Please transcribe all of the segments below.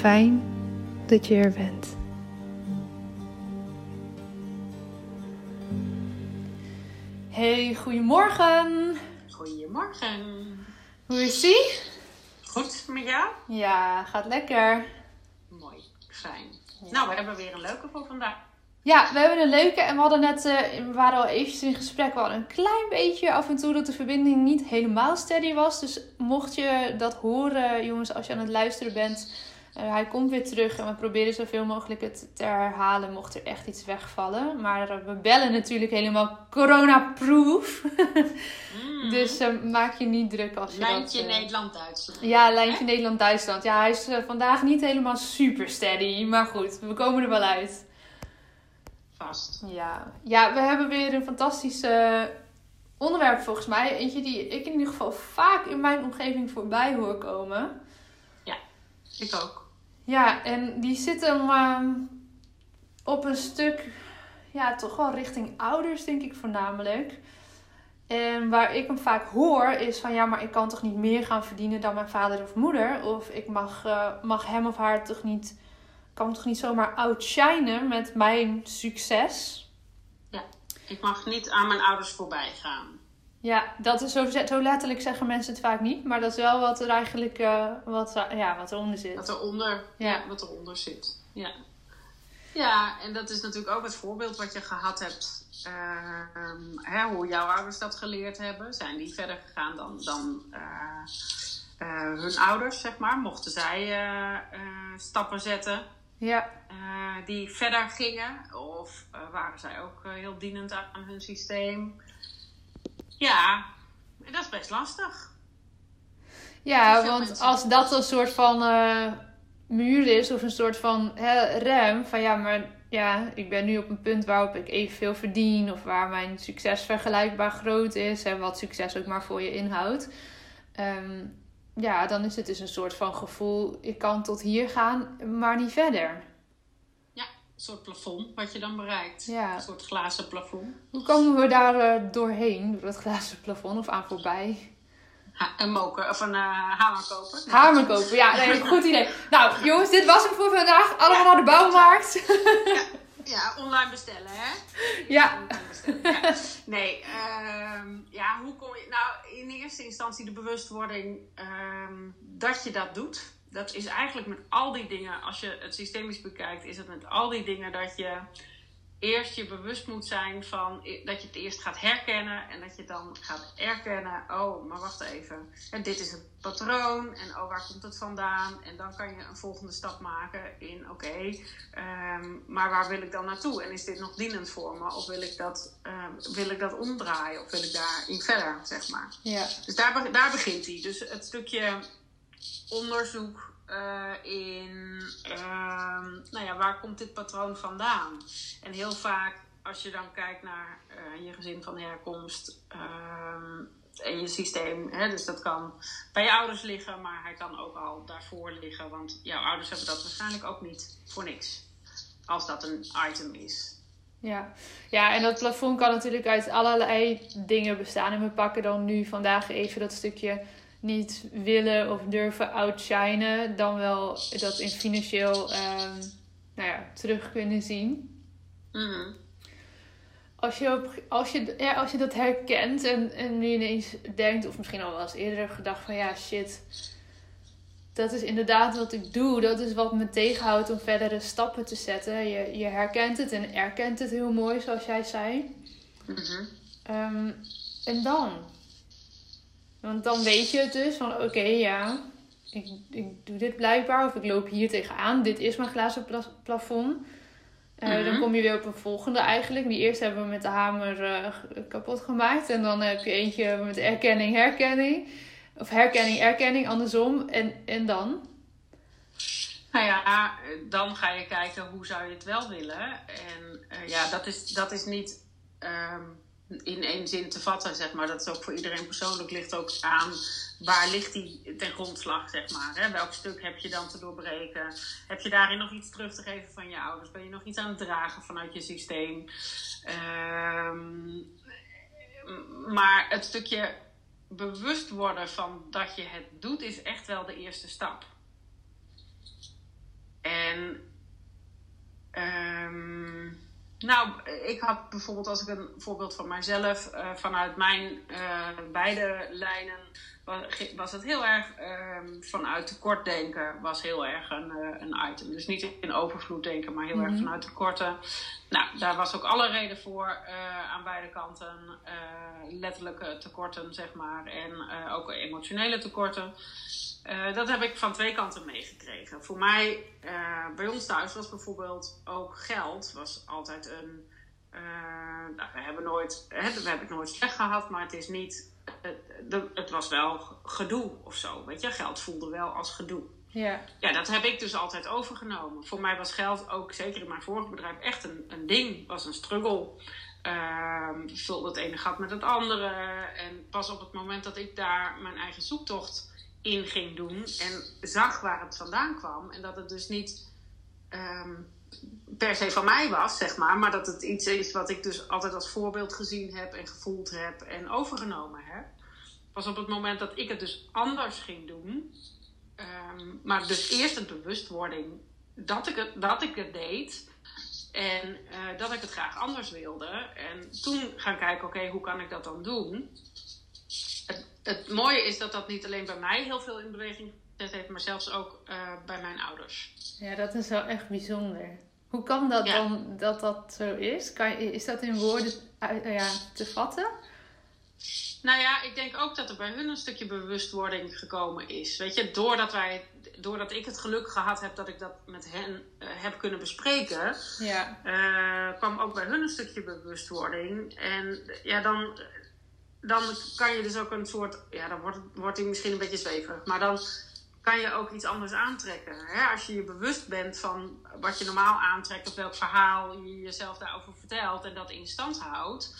Fijn dat je er bent. Hey, goedemorgen. Goedemorgen. Hoe is ie? Goed met jou? Ja, gaat lekker. Mooi, fijn. Nou, we hebben weer een leuke voor vandaag. Ja, we hebben een leuke en we hadden net, eh, we waren al eventjes in gesprek. We hadden een klein beetje af en toe dat de verbinding niet helemaal steady was. Dus mocht je dat horen, jongens, als je aan het luisteren bent, eh, hij komt weer terug en we proberen zoveel mogelijk het te herhalen mocht er echt iets wegvallen. Maar eh, we bellen natuurlijk helemaal corona-proof. Mm. dus eh, maak je niet druk als je Lijntje Nederland-Duitsland. Ja, lijntje Nederland-Duitsland. Ja, hij is vandaag niet helemaal super steady. Maar goed, we komen er wel uit. Vast. Ja, ja we hebben weer een fantastisch eh, onderwerp volgens mij. Eentje die ik in ieder geval vaak in mijn omgeving voorbij hoor komen. Ik ook. Ja, en die zit hem ehm, op een stuk, ja, toch wel richting ouders, denk ik voornamelijk. En waar ik hem vaak hoor is van ja, maar ik kan toch niet meer gaan verdienen dan mijn vader of moeder. Of ik mag, eh, mag hem of haar toch niet, kan toch niet zomaar outshinen met mijn succes. Ik mag niet aan mijn ouders voorbij gaan. Ja, dat is zo, zo letterlijk zeggen mensen het vaak niet. Maar dat is wel wat er eigenlijk eh, wat, ja, wat eronder zit. Wat eronder, Ja. ja. wat eronder zit. Ja. Ja, en dat is natuurlijk ook het voorbeeld wat je gehad hebt. eh, ehm, hè, hoe jouw ouders dat geleerd hebben. Zijn die verder gegaan dan, dan eh, eh, hun ouders, zeg maar? Mochten zij eh, eh, stappen zetten? Ja, eh, die verder gingen? Of eh, waren zij ook eh, heel dienend aan hun systeem? Ja, dat is best lastig. Ja, want mensen. als dat een soort van eh, muur is of een soort van hè, rem van ja, maar ja, ik ben nu op een punt waarop ik evenveel verdien of waar mijn succes vergelijkbaar groot is en wat succes ook maar voor je inhoudt. Ehm, ja, dan is het dus een soort van gevoel, ik kan tot hier gaan, maar niet verder. Een soort plafond wat je dan bereikt. Ja. Een soort glazen plafond. Hoe komen we daar eh, doorheen, door dat glazen plafond of aan voorbij? Ha- een moker of een eh, hamer kopen. Hamer kopen, ja, nee, goed idee. Nou, jongens, dit was hem voor vandaag. Allemaal naar de bouwmarkt. Ja, online bestellen, hè? Ja. ja. Nee, ehm, ja, hoe kom je... Nou, in eerste instantie de bewustwording um, dat je dat doet. Dat is eigenlijk met al die dingen, als je het systemisch bekijkt, is het met al die dingen dat je eerst je bewust moet zijn van dat je het eerst gaat herkennen en dat je dan gaat erkennen, oh, maar wacht even, en dit is het patroon en oh, waar komt het vandaan? En dan kan je een volgende stap maken in, oké, ehm, maar waar wil ik dan naartoe? En is dit nog dienend voor me? Of wil ik dat, um, wil ik dat omdraaien? Of wil ik daarin verder, zeg maar? Ja. Dus daar, daar begint hij. Dus het stukje onderzoek uh, in, uh, nou ja, waar komt dit patroon vandaan? En heel vaak, als je dan kijkt naar uh, je gezin van herkomst ehm, en je systeem, hè, dus dat kan bij je ouders liggen, maar hij kan ook al daarvoor liggen, want jouw ouders hebben dat waarschijnlijk ook niet voor niks, als dat een item is. Ja. ja, en dat plafond kan natuurlijk uit allerlei dingen bestaan. En we pakken dan nu vandaag even dat stukje niet willen of durven outshinen, dan wel dat in financieel um, nou ja, terug kunnen zien. Mm. Als, je op, als, je, ja, als je dat herkent en, en nu ineens denkt, of misschien al wel eens eerder gedacht van ja, shit, dat is inderdaad wat ik doe. Dat is wat me tegenhoudt om verdere stappen te zetten. Je, je herkent het en erkent het heel mooi, zoals jij zei. Mm -hmm. um, en dan? Want dan weet je het dus van oké, ja, ik, ik doe dit blijkbaar. Of ik loop hier tegenaan. Dit is mijn glazen plafond. Uh, Dan Mhm. kom je weer op een volgende eigenlijk. Die eerste hebben we met de hamer eh, kapot gemaakt. En dan heb je eentje met erkenning, herkenning. Of herkenning, erkenning, andersom. En, en dan? Nou ja, dan ga je kijken hoe zou je het wel willen. En uh, ja, dat is, dat is niet um, in één zin te vatten, zeg maar. Dat is ook voor iedereen persoonlijk ligt ook aan waar ligt die ten grondslag, zeg maar. Hè? Welk stuk heb je dan te doorbreken? Heb je daarin nog iets terug te geven van je ouders? Ben je nog iets aan het dragen vanuit je systeem? Um, maar het stukje bewust worden van dat je het doet, is echt wel de eerste stap. En um, nou, ik had bijvoorbeeld, als ik een voorbeeld van mijzelf, uh, vanuit mijn uh, beide lijnen, was, was het heel erg um, vanuit tekort denken, was heel erg een, uh, een item. Dus niet in overvloed denken, maar heel mm -hmm. erg vanuit tekorten. Nou, daar was ook alle reden voor aan beide kanten. letterlijke tekorten, zeg maar, en ook emotionele tekorten. Uh, dat heb ik van twee kanten meegekregen. Voor mij, uh, bij ons thuis was bijvoorbeeld ook geld was altijd een. Uh, nou, we hebben nooit, hè, we hebben het nooit slecht gehad, maar het is niet. Het, het was wel gedoe of zo. Weet je, geld voelde wel als gedoe. Ja. ja, dat heb ik dus altijd overgenomen. Voor mij was geld ook, zeker in mijn vorige bedrijf, echt een, een ding. Was een struggle. Uh, vulde het ene gat met het andere. En pas op het moment dat ik daar mijn eigen zoektocht in ging doen en zag waar het vandaan kwam. En dat het dus niet um, per se van mij was, zeg maar, maar dat het iets is wat ik dus altijd als voorbeeld gezien heb en gevoeld heb en overgenomen heb. Pas op het moment dat ik het dus anders ging doen, um, maar dus eerst een bewustwording dat ik het, dat ik het deed. En uh, dat ik het graag anders wilde. En toen gaan kijken, oké, hoe kan ik dat dan doen? Het, het, mooie is dat dat niet alleen bij mij heel veel in beweging gezet heeft, maar zelfs ook uh, bij mijn ouders. Ja, dat is wel echt bijzonder. Hoe kan dat ja. dan dat dat zo is? Kan, is dat in woorden uh, ja, te vatten? Nou ja, ik denk ook dat er bij hun een stukje bewustwording gekomen is. Weet je, doordat, wij, doordat ik het geluk gehad heb dat ik dat met hen uh, heb kunnen bespreken, ja. uh, kwam ook bij hun een stukje bewustwording. En ja, dan, dan kan je dus ook een soort, ja, dan wordt, wordt hij misschien een beetje zweverig, maar dan kan je ook iets anders aantrekken. Als je je bewust bent van wat je normaal aantrekt, of welk verhaal je jezelf daarover vertelt en dat in stand houdt,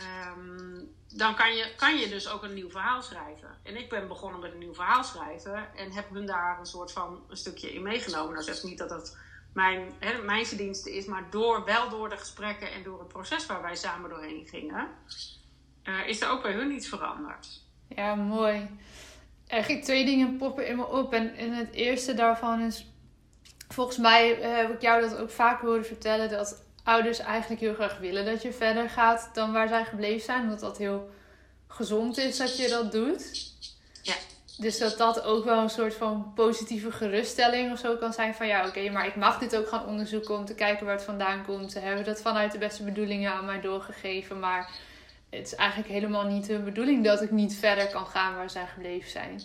um, dan kan je, kan je dus ook een nieuw verhaal schrijven. En ik ben begonnen met een nieuw verhaal schrijven en heb hun daar een soort van een stukje in meegenomen. Nou zeg niet dat dat mijn, hè, mijn verdienste is, maar door, wel door de gesprekken en door het proces waar wij samen doorheen gingen, uh, is er ook bij hun iets veranderd. Ja, mooi. Eigenlijk twee dingen poppen in me op. En, en het eerste daarvan is, volgens mij uh, heb ik jou dat ook vaak horen vertellen, dat ouders eigenlijk heel graag willen dat je verder gaat dan waar zij gebleven zijn. Omdat dat heel gezond is dat je dat doet. Ja. Dus dat dat ook wel een soort van positieve geruststelling of zo kan zijn. Van ja, oké, maar ik mag dit ook gaan onderzoeken om te kijken waar het vandaan komt. Ze hebben dat vanuit de beste bedoelingen aan mij doorgegeven. Maar het is eigenlijk helemaal niet de bedoeling dat ik niet verder kan gaan waar zij gebleven zijn.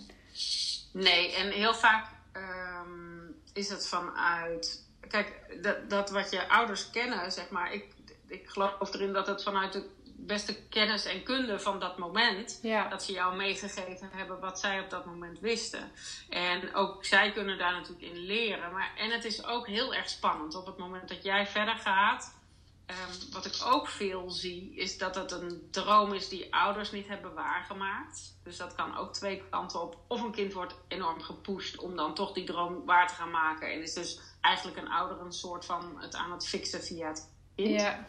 Nee, en heel vaak ehm, is het vanuit. Kijk, dat, dat wat je ouders kennen, zeg maar. Ik, ik geloof erin dat het vanuit de beste kennis en kunde van dat moment. Ja. Dat ze jou meegegeven hebben wat zij op dat moment wisten. En ook zij kunnen daar natuurlijk in leren. Maar, en het is ook heel erg spannend op het moment dat jij verder gaat. Ehm, wat ik ook veel zie, is dat het een droom is die ouders niet hebben waargemaakt. Dus dat kan ook twee kanten op. Of een kind wordt enorm gepusht om dan toch die droom waar te gaan maken. En is dus eigenlijk een ouder een soort van het aan het fixen via het kind. Ja.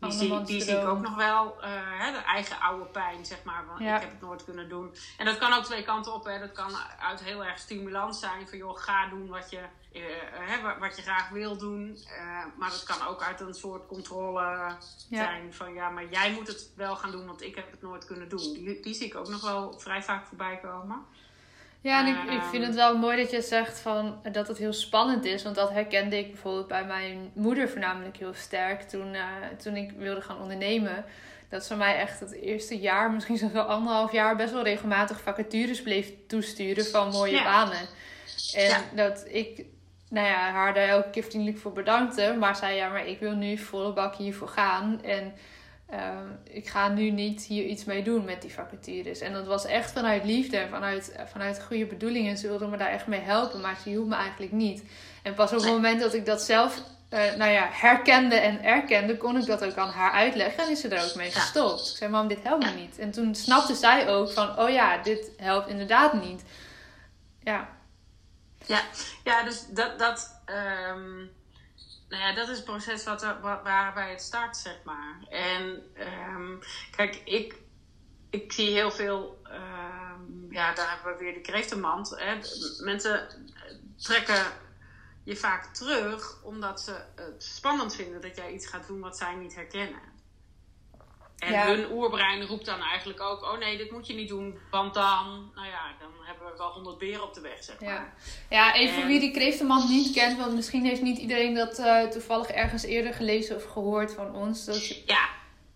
Die, zie, die zie ik ook nog wel, uh, hè, de eigen oude pijn, zeg maar. Want Ja. ik heb het nooit kunnen doen. En dat kan ook twee kanten op. Hè. Dat kan uit heel erg stimulans zijn. Van joh, ga doen wat je, eh, wat je graag wil doen. Eh, maar dat kan ook uit een soort controle zijn. Van ja, maar jij moet het wel gaan doen, want ik heb het nooit kunnen doen. Die, die zie ik ook nog wel vrij vaak voorbij komen. Ja, en ik, ik Ehm. vind het wel mooi dat je zegt van, dat het heel spannend is. Want dat herkende ik bijvoorbeeld bij mijn moeder voornamelijk heel sterk toen, eh, toen ik wilde gaan ondernemen. Dat ze mij echt het eerste jaar, misschien zelfs wel anderhalf jaar, best wel regelmatig vacatures bleef toesturen van mooie Ja. banen. En Ja. dat ik nou ja, haar daar elke keer vriendelijk voor bedankte. Maar zei ja, maar ik wil nu volle bak hiervoor gaan. En ehm, ik ga nu niet hier iets mee doen met die vacatures. En dat was echt vanuit liefde en vanuit, eh, vanuit goede bedoelingen. Ze wilde me daar echt mee helpen, maar ze hielp me eigenlijk niet. En pas op het moment dat ik dat zelf eh, nou ja, herkende en erkende, kon ik dat ook aan haar uitleggen. En is ze er ook mee gestopt. Ik zei, mam, dit helpt me niet. En toen snapte zij ook van, oh ja, dit helpt inderdaad niet. Ja, Ja, ja dus dat, dat, ehm, nou ja, dat is het proces wat er, wa- waarbij het start, zeg maar. En ehm, kijk, ik, ik zie heel veel, ehm, ja, daar hebben we weer de kreeftenmand. Hè. Mensen trekken je vaak terug omdat ze het spannend vinden dat jij iets gaat doen wat zij niet herkennen. En Ja. hun oerbrein roept dan eigenlijk ook: oh nee, dit moet je niet doen, want dan, nou ja, dan hebben we wel honderd beren op de weg, zeg maar. Ja, ja even voor En- wie die kreeftenmand niet kent, want misschien heeft niet iedereen dat eh, toevallig ergens eerder gelezen of gehoord van ons. Dat je- Ja.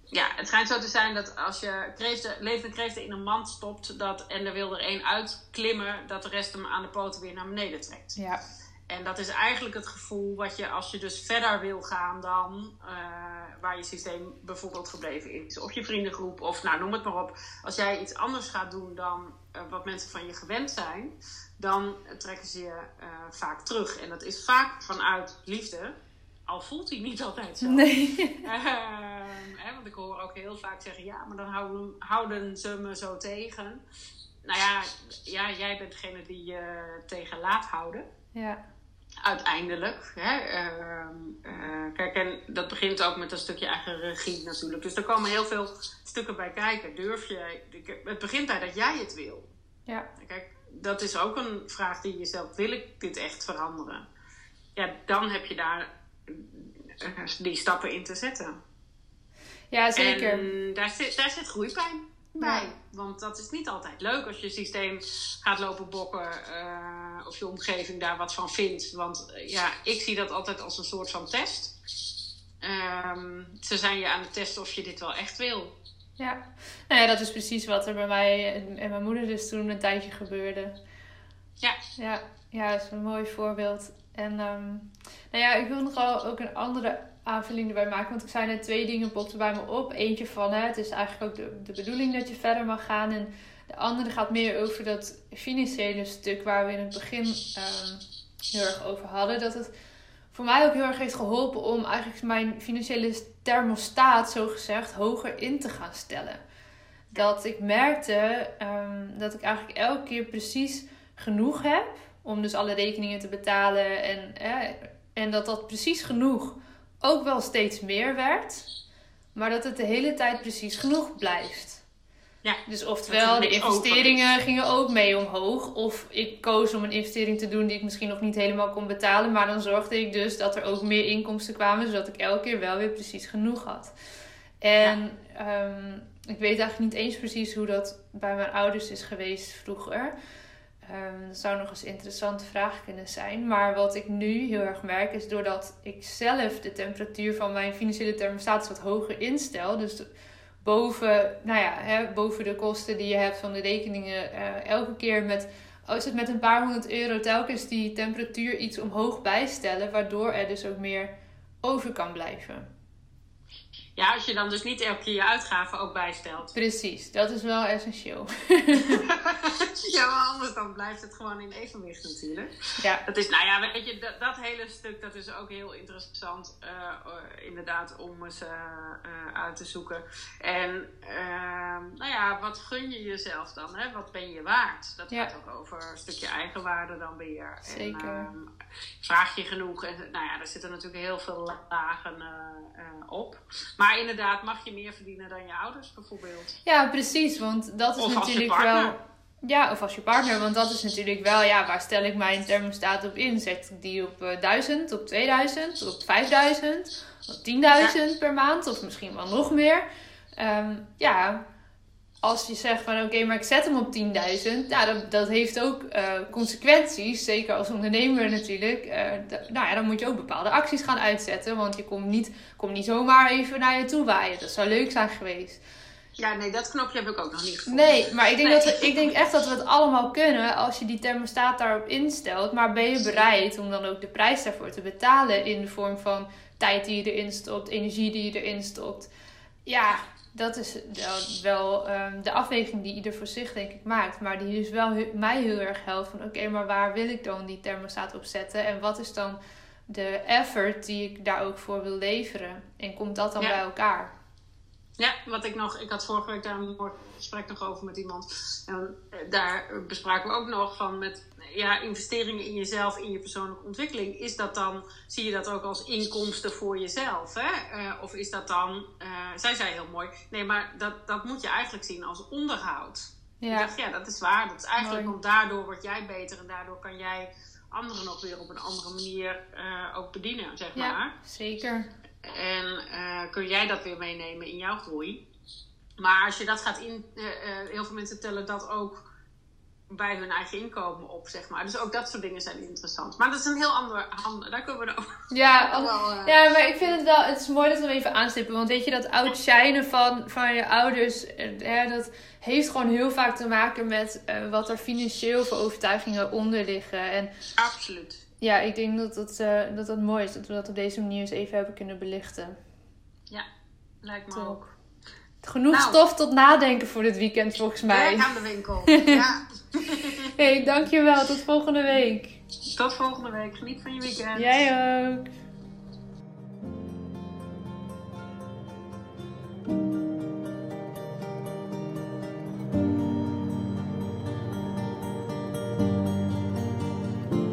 ja, het schijnt zo te zijn dat als je kreeften, levende kreeften in een mand stopt dat, en er wil er één uitklimmen, dat de rest hem aan de poten weer naar beneden trekt. ja. En dat is eigenlijk het gevoel wat je als je dus verder wil gaan dan eh, waar je systeem bijvoorbeeld gebleven is. Of je vriendengroep, of nou noem het maar op. Als jij iets anders gaat doen dan eh, wat mensen van je gewend zijn, dan trekken ze je eh, vaak terug. En dat is vaak vanuit liefde, al voelt hij niet altijd zo. Nee. Ehm, hè, want ik hoor ook heel vaak zeggen: ja, maar dan houden, houden ze me zo tegen. Nou ja, ja, jij bent degene die je tegen laat houden. Ja. Uiteindelijk. Hè? Ehm, eh, kijk, en dat begint ook met een stukje eigen regie natuurlijk. Dus er komen heel veel stukken bij kijken. Durf je. Het begint bij dat jij het wil. Ja. Kijk, dat is ook een vraag die je stelt. Wil ik dit echt veranderen? Ja, dan heb je daar eh, die stappen in te zetten. ja, zeker. En daar zit, daar zit groeipijn bij. Want dat is niet altijd leuk als je systeem gaat lopen bokken. eh, of je omgeving daar wat van vindt. Want eh, ja, ik zie dat altijd als een soort van test. Ehm, ze zijn je aan het testen of je dit wel echt wil. Ja. Nou ja, dat is precies wat er bij mij en en mijn moeder dus toen een tijdje gebeurde. Ja. Ja, ja dat is een mooi voorbeeld. En ehm, nou ja, ik wil nogal ook een andere aanvulling erbij maken. Want ik zei net twee dingen popten bij me op. Eentje van, hè, het is eigenlijk ook de, de bedoeling dat je verder mag gaan. En de andere gaat meer over dat financiële stuk waar we in het begin ehm, heel erg over hadden. Dat het voor mij ook heel erg heeft geholpen om eigenlijk mijn financiële thermostaat, zo gezegd, hoger in te gaan stellen. Dat ik merkte ehm, dat ik eigenlijk elke keer precies genoeg heb om dus alle rekeningen te betalen. En, en dat dat precies genoeg ook wel steeds meer werd. Maar dat het de hele tijd precies genoeg blijft. Ja, dus oftewel, de investeringen gingen ook mee omhoog. Of ik koos om een investering te doen die ik misschien nog niet helemaal kon betalen. Maar dan zorgde ik dus dat er ook meer inkomsten kwamen, zodat ik elke keer wel weer precies genoeg had. En ehm, ik weet eigenlijk niet eens precies hoe dat bij mijn ouders is geweest vroeger. Um, dat zou nog eens een interessante vraag kunnen zijn. Maar wat ik nu heel erg merk is doordat ik zelf de temperatuur van mijn financiële thermostaat wat hoger instel. Dus boven, nou ja, hè, boven de kosten die je hebt van de rekeningen. Uh, elke keer met, als het met een paar honderd euro telkens die temperatuur iets omhoog bijstellen. Waardoor er dus ook meer over kan blijven. Ja, als je dan dus niet elke keer je uitgaven ook bijstelt. Precies, dat is wel essentieel. ja, maar anders dan blijft het gewoon in evenwicht natuurlijk. Ja. Dat is, nou ja, weet je, dat, dat hele stuk dat is ook heel interessant uh, inderdaad om eens uh, uit te zoeken. En ehm, nou ja, wat gun je jezelf dan? Hè? Wat ben je waard? Dat gaat ook over een stukje eigenwaarde dan weer. Zeker. En, ehm, vraag je genoeg? En nou ja, er zitten natuurlijk heel veel lagen op. Maar inderdaad, mag je meer verdienen dan je ouders bijvoorbeeld? Ja, precies. Want dat is natuurlijk wel. Ja, of als je partner. Want dat is natuurlijk wel, ja, waar stel ik mijn thermostaat op in? Zet ik die op uh, eh, 1000, op 2000, op 5000, op 10.000 per maand? Of misschien wel nog meer. Um, ja, als je zegt van oké, maar ik zet hem op 10.000, ja, dat, dat heeft ook uh, consequenties. Zeker als ondernemer natuurlijk. Uh, nou ja, dan moet je ook bepaalde acties gaan uitzetten. Want je komt niet, komt niet zomaar even naar je toe waaien. Dat zou leuk zijn geweest. Ja, nee, dat knopje heb ik ook nog niet gevonden. Nee, maar ik denk, Dat we, ik denk echt dat we het allemaal kunnen als je die thermostaat daarop instelt. Maar ben je bereid om dan ook de prijs daarvoor te betalen in de vorm van tijd die je erin stopt, energie die je erin stopt? Ja, dat is wel um, de afweging die ieder voor zich denk ik maakt. Maar die dus wel mij heel erg helpt van oké, maar waar wil ik dan die thermostaat op zetten? En wat is dan de effort die ik daar ook voor wil leveren? En komt dat dan bij elkaar? Ja, wat ik nog, ik had vorige week daar een gesprek nog over met iemand. En eh, daar bespraken we ook nog van met ja, investeringen in jezelf, in je persoonlijke ontwikkeling. Is dat dan, zie je dat ook als inkomsten voor jezelf? Hè? Uh, of is dat dan, uh, zij zei heel mooi, nee, maar dat, dat moet je eigenlijk zien als onderhoud. Ja. Ik dacht, ja, dat is waar. Dat is eigenlijk, want daardoor word jij beter en daardoor kan jij anderen nog weer op een andere manier ook bedienen, zeg maar. Ja, zeker. En uh, kun jij dat weer meenemen in jouw groei. Maar als je dat gaat in, uh, heel veel mensen tellen dat ook bij hun eigen inkomen op, zeg maar. Dus ook dat soort dingen zijn interessant. Maar dat is een heel ander, ander daar kunnen we dan Ja, wel, ja, maar ik vind het wel, het is mooi dat we hem even aanstippen. Want weet je, dat oud shinen van, van je ouders, ja, dat heeft gewoon heel vaak te maken met wat er financieel voor overtuigingen onder liggen. En, Absoluut ja, ik denk dat dat, uh, dat dat mooi is dat we dat op deze manier eens even hebben kunnen belichten. Ja, lijkt me ook. Genoeg nou. stof tot nadenken voor dit weekend volgens mij. Werk aan de winkel. ja. hey, dankjewel. Tot volgende week. Tot volgende week. Geniet van je weekend. Jij ook.